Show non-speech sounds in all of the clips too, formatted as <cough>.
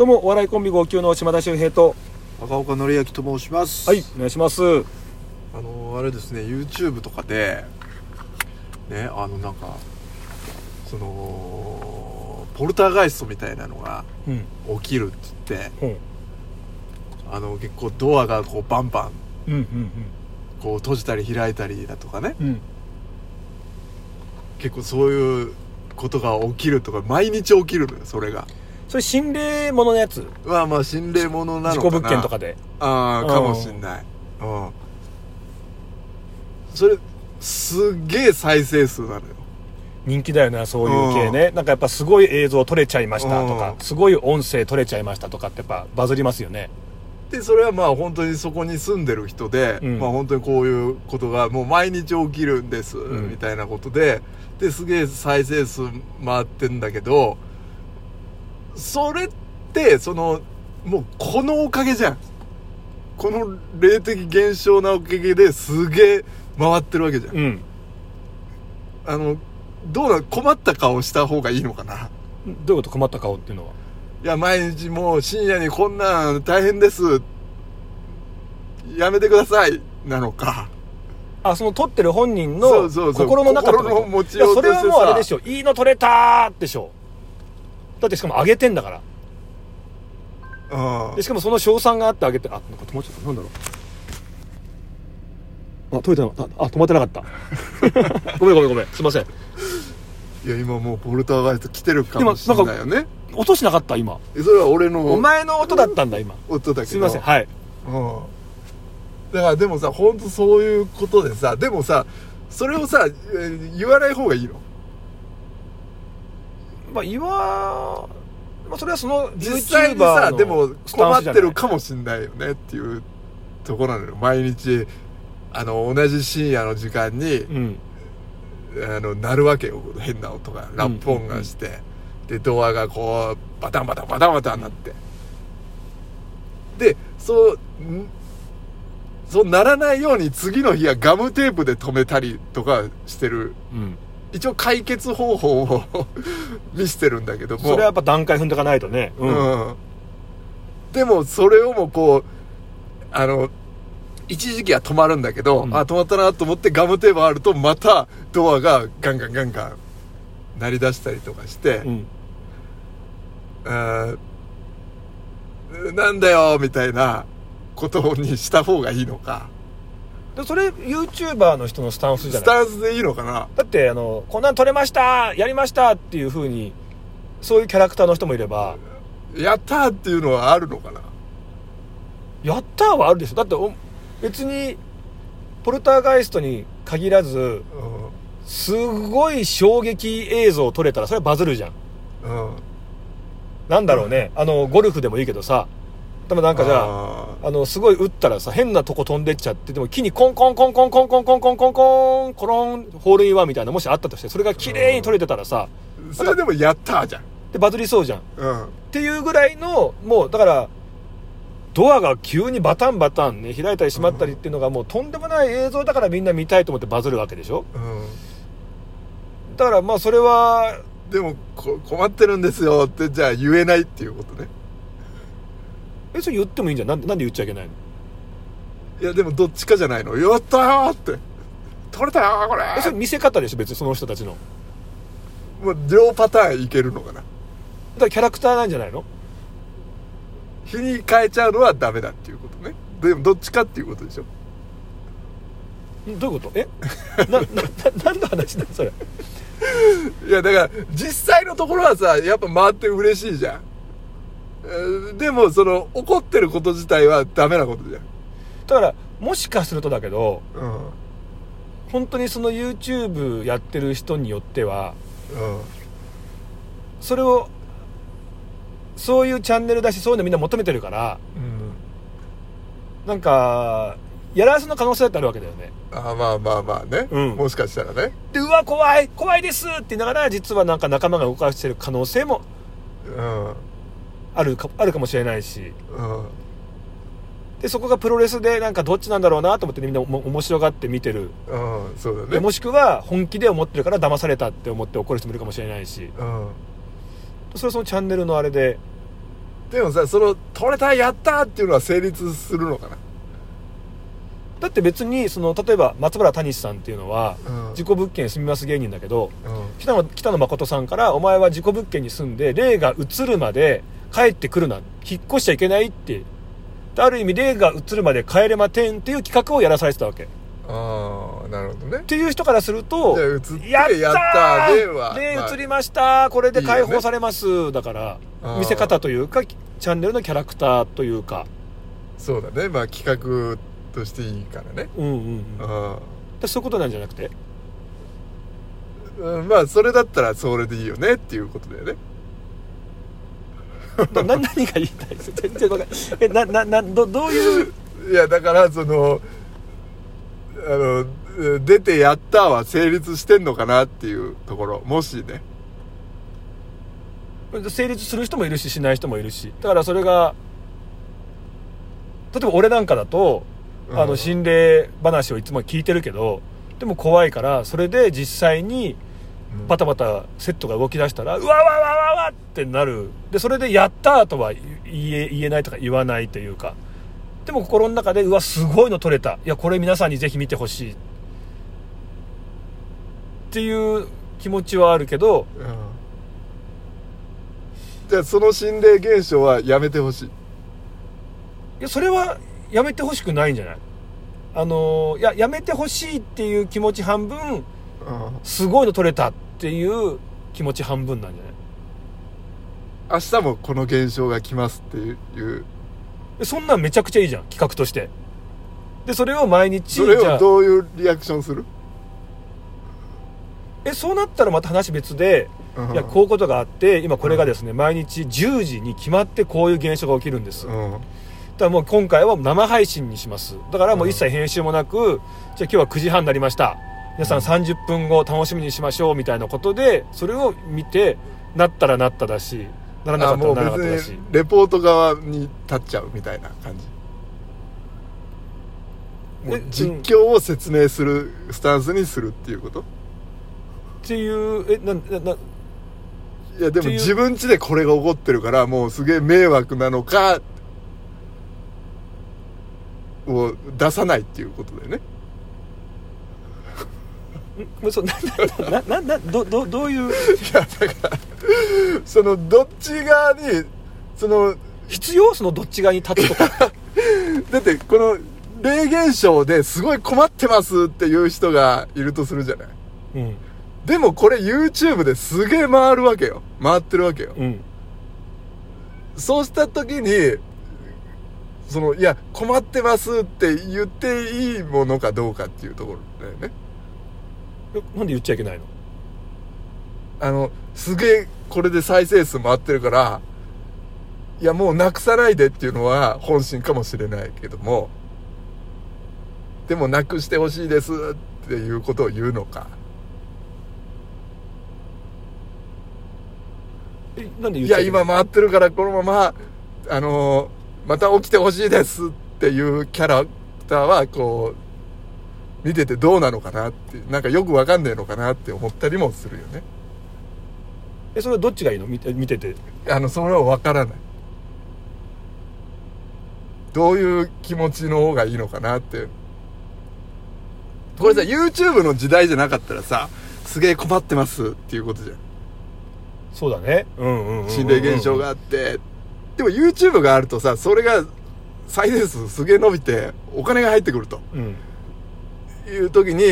どうもお笑いコンビ号泣の島田秀平と赤岡典明と申します。はいお願いします。あのあれですね YouTube とかでねあのなんかそのポルターガイストみたいなのがうん。起きるって言ってう。んあの結構ドアがこうバンバンうんうんこう閉じたり開いたりだとかね。うんうん。結構そういうことが起きるとか毎日起きるのよそれがそれ心霊もののやつ？まあまあ心霊ものなのかな。事故物件とかで。ああかもしんない。うん。それすっげえ再生数なのよ。人気だよなそういう系ね。なんかやっぱすごい映像撮れちゃいましたとかうん。すごい音声撮れちゃいましたとかってやっぱバズりますよね。でそれはまあ本当にそこに住んでる人で、うん。まあ本当にこういうことがもう毎日起きるんです、ん。みたいなことでですげえ再生数回ってんだけどそれってそのもうこのおかげじゃん。この霊的現象なおかげですげえ回ってるわけじゃん、うん。あのどうなん困った顔した方がいいのかな。どういうこと困った顔っていうのは？いや毎日もう深夜にこんなん大変です。やめてください。なのか。あその撮ってる本人のそうそうそう。心の持ちいやようとしてさ。それはもうあれでしょ。いいの撮れたーでしょだってしかも上げてんだから。うんでしかもその賞賛があってあげてあなんか止まっちゃった。なんだろう。あ止めてなかった。あ止まってなかった。<laughs> ごめんごめんごめん。すいません。いや今もうポルターガイスト来てるかもしれないよね。落としなかった今。それは俺の。お前の音だったんだ今。音だけど。すいません。はい。うん。だからでもさ本当そういうことでさでもさそれをさえー言わない方がいいのまあ言わまあそれはその実際にさのでも困ってるかもしんないよねっていうところなのよ。毎日あの同じ深夜の時間に、うん。あの鳴るわけよ変な音が。ラップ音がして、でドアがこうバタンバタンバタンバタンなって、でそうん？そうならないように次の日はガムテープで止めたりとかしてるうん一応解決方法を <laughs> 見せてるんだけども。それはやっぱ段階踏んでいかないとね。ううん。でもそれをもこうあの一時期は止まるんだけど、うん。あ止まったなと思ってガムテープあるとまたドアがガンガンガンガン鳴り出したりとかして、うん。なんだよみたいなことにした方がいいのかでそれ YouTuber の人のスタンスじゃスない？タンスでいいのかな？だってあのこんなん撮れましたやりましたっていうふうにそういうキャラクターの人もいればやったーっていうのはあるのかな？やったーはあるでしょ。だってお別にポルターガイストに限らずうすごい衝撃映像撮れたらそれはバズるじゃん。ん。うん。なんだろうね。あのゴルフでもいいけどさ。でもなんかじゃあああのすごい打ったらさ変なとこ飛んでっちゃってでも木にコンコンコンコンコンコンコンコンコンコンコロンホールインワンみたいなもしあったとしてそれが綺麗に撮れてたらさーそれでもやったーじゃん。でバズりそうじゃん。っうん。ていうぐらいのもうだからドアが急にバタンバタンね開いたり閉まったりっていうのがもうとんでもない映像だからみんな見たいと思ってバズるわけでしょ。うん。だからまあそれはでもこ困ってるんですよってじゃあ言えないっていうことねえそれ言ってもいいんじゃん。なんでなんで言っちゃいけないの？いやでもどっちかじゃないの。やったよーって。取れたよーこれ。えそれ見せ方でしょ別にその人たちの。もう両パターンいけるのかな。だからキャラクターなんじゃないの？日に変えちゃうのはダメだっていうことね。でもどっちかっていうことでしょ。どういうこと？え？ななな何の話だそれ？やだから実際のところはさやっぱ回って嬉しいじゃん。えーでもその怒ってること自体はダメなことじゃん。だからもしかするとだけどうん。本当にその YouTube やってる人によってはうん。それをそういうチャンネルだしそういうのみんな求めてるからうん。なんかやらせの可能性だってあるわけだよね。あまあまあまあね、うん。もしかしたらね。でうわ怖い怖いですって言いながら実はなんか仲間が動かしてる可能性もうんあるかあるかもしれないし。うん。でそこがプロレスでなんかどっちなんだろうなと思ってみんな面白がって見てる。うんそうだね。でもしくは本気で思ってるから騙されたって思って怒る人もいるかもしれないし。うん。それはそのチャンネルのあれで。でもさその取れたやったっていうのは成立するのかな？だって別にその例えば松原谷さんっていうのは、うん。事故物件住みます芸人だけどうん。北野北野誠さんから「お前は事故物件に住んで霊が移るまで帰ってくるな引っ越しちゃいけない」ってである意味霊が移るまで帰れまてんっていう企画をやらされてたわけ。っああなるほどね。ていう人からするとやったやった霊は霊まあ移りましたこれで解放されますだから見せ方というかチャンネルのキャラクターというか。そうだね。まあ企画としていいからね。うんうんうん。あでそういうことなんじゃなくて？あうんまあそれだったらそれでいいよねっていうことだよねな何が言いたいです？全然わかんない。えなななどどういう？いやだからそのあの出てやったは成立してんのかなっていうところ。もしね。成立する人もいるししない人もいるし。だからそれが例えば俺なんかだと、あうん。の心霊話をいつも聞いてるけどでも怖いからそれで実際にうんバタバタセットが動き出したらうわわわわわってなる。でそれでやったとは言え言えないとか言わないというか。でも心の中でうわすごいの撮れた。いやこれ皆さんにぜひ見てほしい。っていう気持ちはあるけどうん。じゃあその心霊現象はやめてほしい。いやそれはやめてほしくないんじゃない？あのいややめてほしいっていう気持ち半分うんすごいの撮れたっていう気持ち半分なんじゃない？明日もこの現象が来ますっていう。そんなんめちゃくちゃいいじゃん企画として。でそれを毎日それじゃあをどういうリアクションする？えそうなったらまた話別で、うん。いやこういうことがあって今これがですね毎日10時に決まってこういう現象が起きるんです、だかうんらもう今回は生配信にします。だからもう一切編集もなく、じゃあ今日は9時半になりました皆さん30分後楽しみにしましょうみたいなことでそれを見てなったらなっただしならなかったらならなかっただし。レポート側に立っちゃうみたいな感じ。も実況を説明するスタンスにするっていうこと？っていうえななないやでも自分家でこれが起こってるからもうすげえ迷惑なのかを出さないっていうことだよね。んそうなな。なななどどどういう？いやだからそのどっち側にその必要？そのどっち側に立つとか。<laughs> だってこの霊現象ですごい困ってますっていう人がいるとするじゃない。うん。でもこれ YouTube ですげえ回るわけよ。回ってるわけよ。うん。そうした時にそのいや困ってますって言っていいものかどうかっていうところだよね。えなんで言っちゃいけないの？あのすげえこれで再生数回ってるからいやもうなくさないでっていうのは本心かもしれないけどもでもなくしてほしいですっていうことを言うのか。えなんで言っいやちゃいけない今回ってるからこのままあのまた起きてほしいですっていうキャラクターはこう見ててどうなのかなってなんかよくわかんねえのかなって思ったりもするよね。えそれはどっちがいいの？見て見てて。あのそれはわからない。どういう気持ちの方がいいのかなって。これさ YouTube の時代じゃなかったらさすげえ困ってますっていうことじゃん。そうだね。うんうんうんうん心霊現象があって。でも YouTube があるとさそれが再生数すげえ伸びてお金が入ってくると。うんいう時に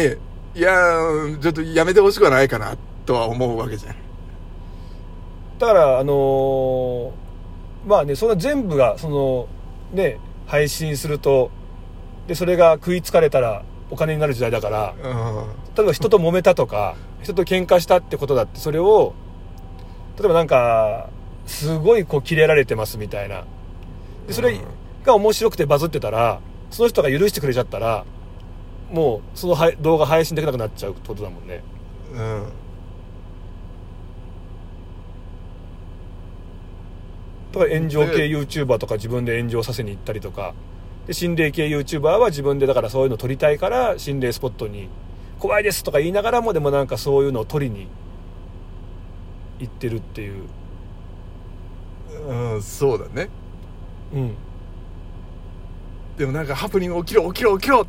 いやーちょっとやめてほしくはないかなとは思うわけじゃん。だからあのーまあねその全部がそのね配信するとでそれが食いつかれたらお金になる時代だからうん。例えば人と揉めたとか人と喧嘩したってことだってそれを例えばなんかすごいこうキレられてますみたいな。でそれうんが面白くてバズってたらその人が許してくれちゃったらもうそのはい動画配信できなくなっちゃうってことだもんね。うん。だから炎上系で YouTuber とか自分で炎上させに行ったりとか。で心霊系 YouTuber は自分でだからそういうの撮りたいから心霊スポットに怖いですとか言いながらもでもなんかそういうのを撮りに行ってるっていう。うんうんそうだね。うん。っでもなんかハプニング起きろ起きろ起きろ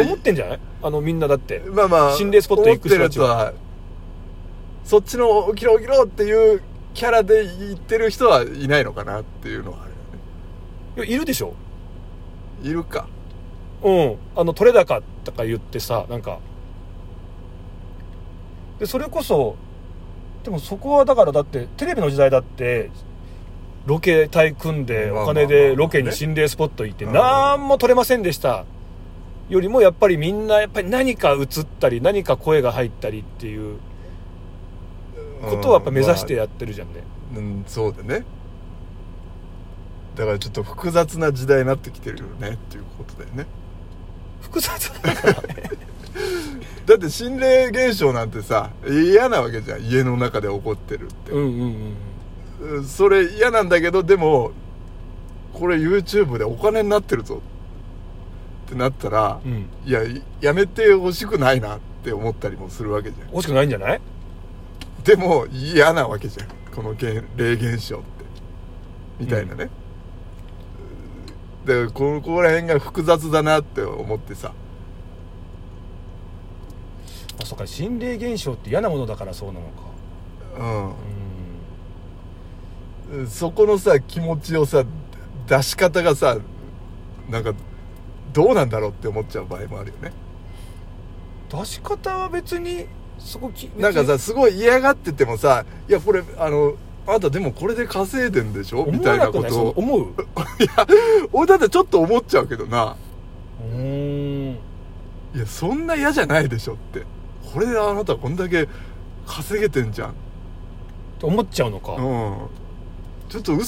って思ってんじゃない？あのみんなだって。まあまあ心霊スポット行く人たちは。そっちの起きろ起きろっていうキャラで言ってる人はいないのかなっていうのはあるよね。いやいるでしょ。いるか。うん。あの取れ高とか言ってさなんか。でそれこそでもそこはだからだってテレビの時代だってロケ隊組んでお金でロケに心霊スポット行ってうん何も取れませんでしたよりもやっぱりみんなやっぱり何か映ったり何か声が入ったりっていうことはやっぱ目指してやってるじゃんね、うん、そうだね。だからちょっと複雑な時代になってきてるよねっていうことだよね。複雑だからね。<laughs> だって心霊現象なんてさ嫌なわけじゃん。家の中で起こってるって、うんうんうんうん。それ嫌なんだけどでもこれ YouTube でお金になってるぞってなったら、うん。いややめてほしくないなって思ったりもするわけじゃん。欲しくないんじゃない？でも嫌なわけじゃん。この現霊現象って。みたいなね、でここら辺が複雑だなって思ってさ。あそうか心霊現象って嫌なものだからそうなのか。うん。うん。そこのさ気持ちをさ出し方がさなんかどうなんだろうって思っちゃう場合もあるよね。出し方は別にそこきなんかさすごい嫌がっててもさ「いやこれあのあなたでもこれで稼いでんでしょ?」み思たいなことを。の思う？<laughs> 俺だってちょっと思っちゃうけどな。うーん。いやそんな嫌じゃないでしょって。これであなたこんだけ稼げてんじゃん。と思っちゃうのか、うん。ちょっと嘘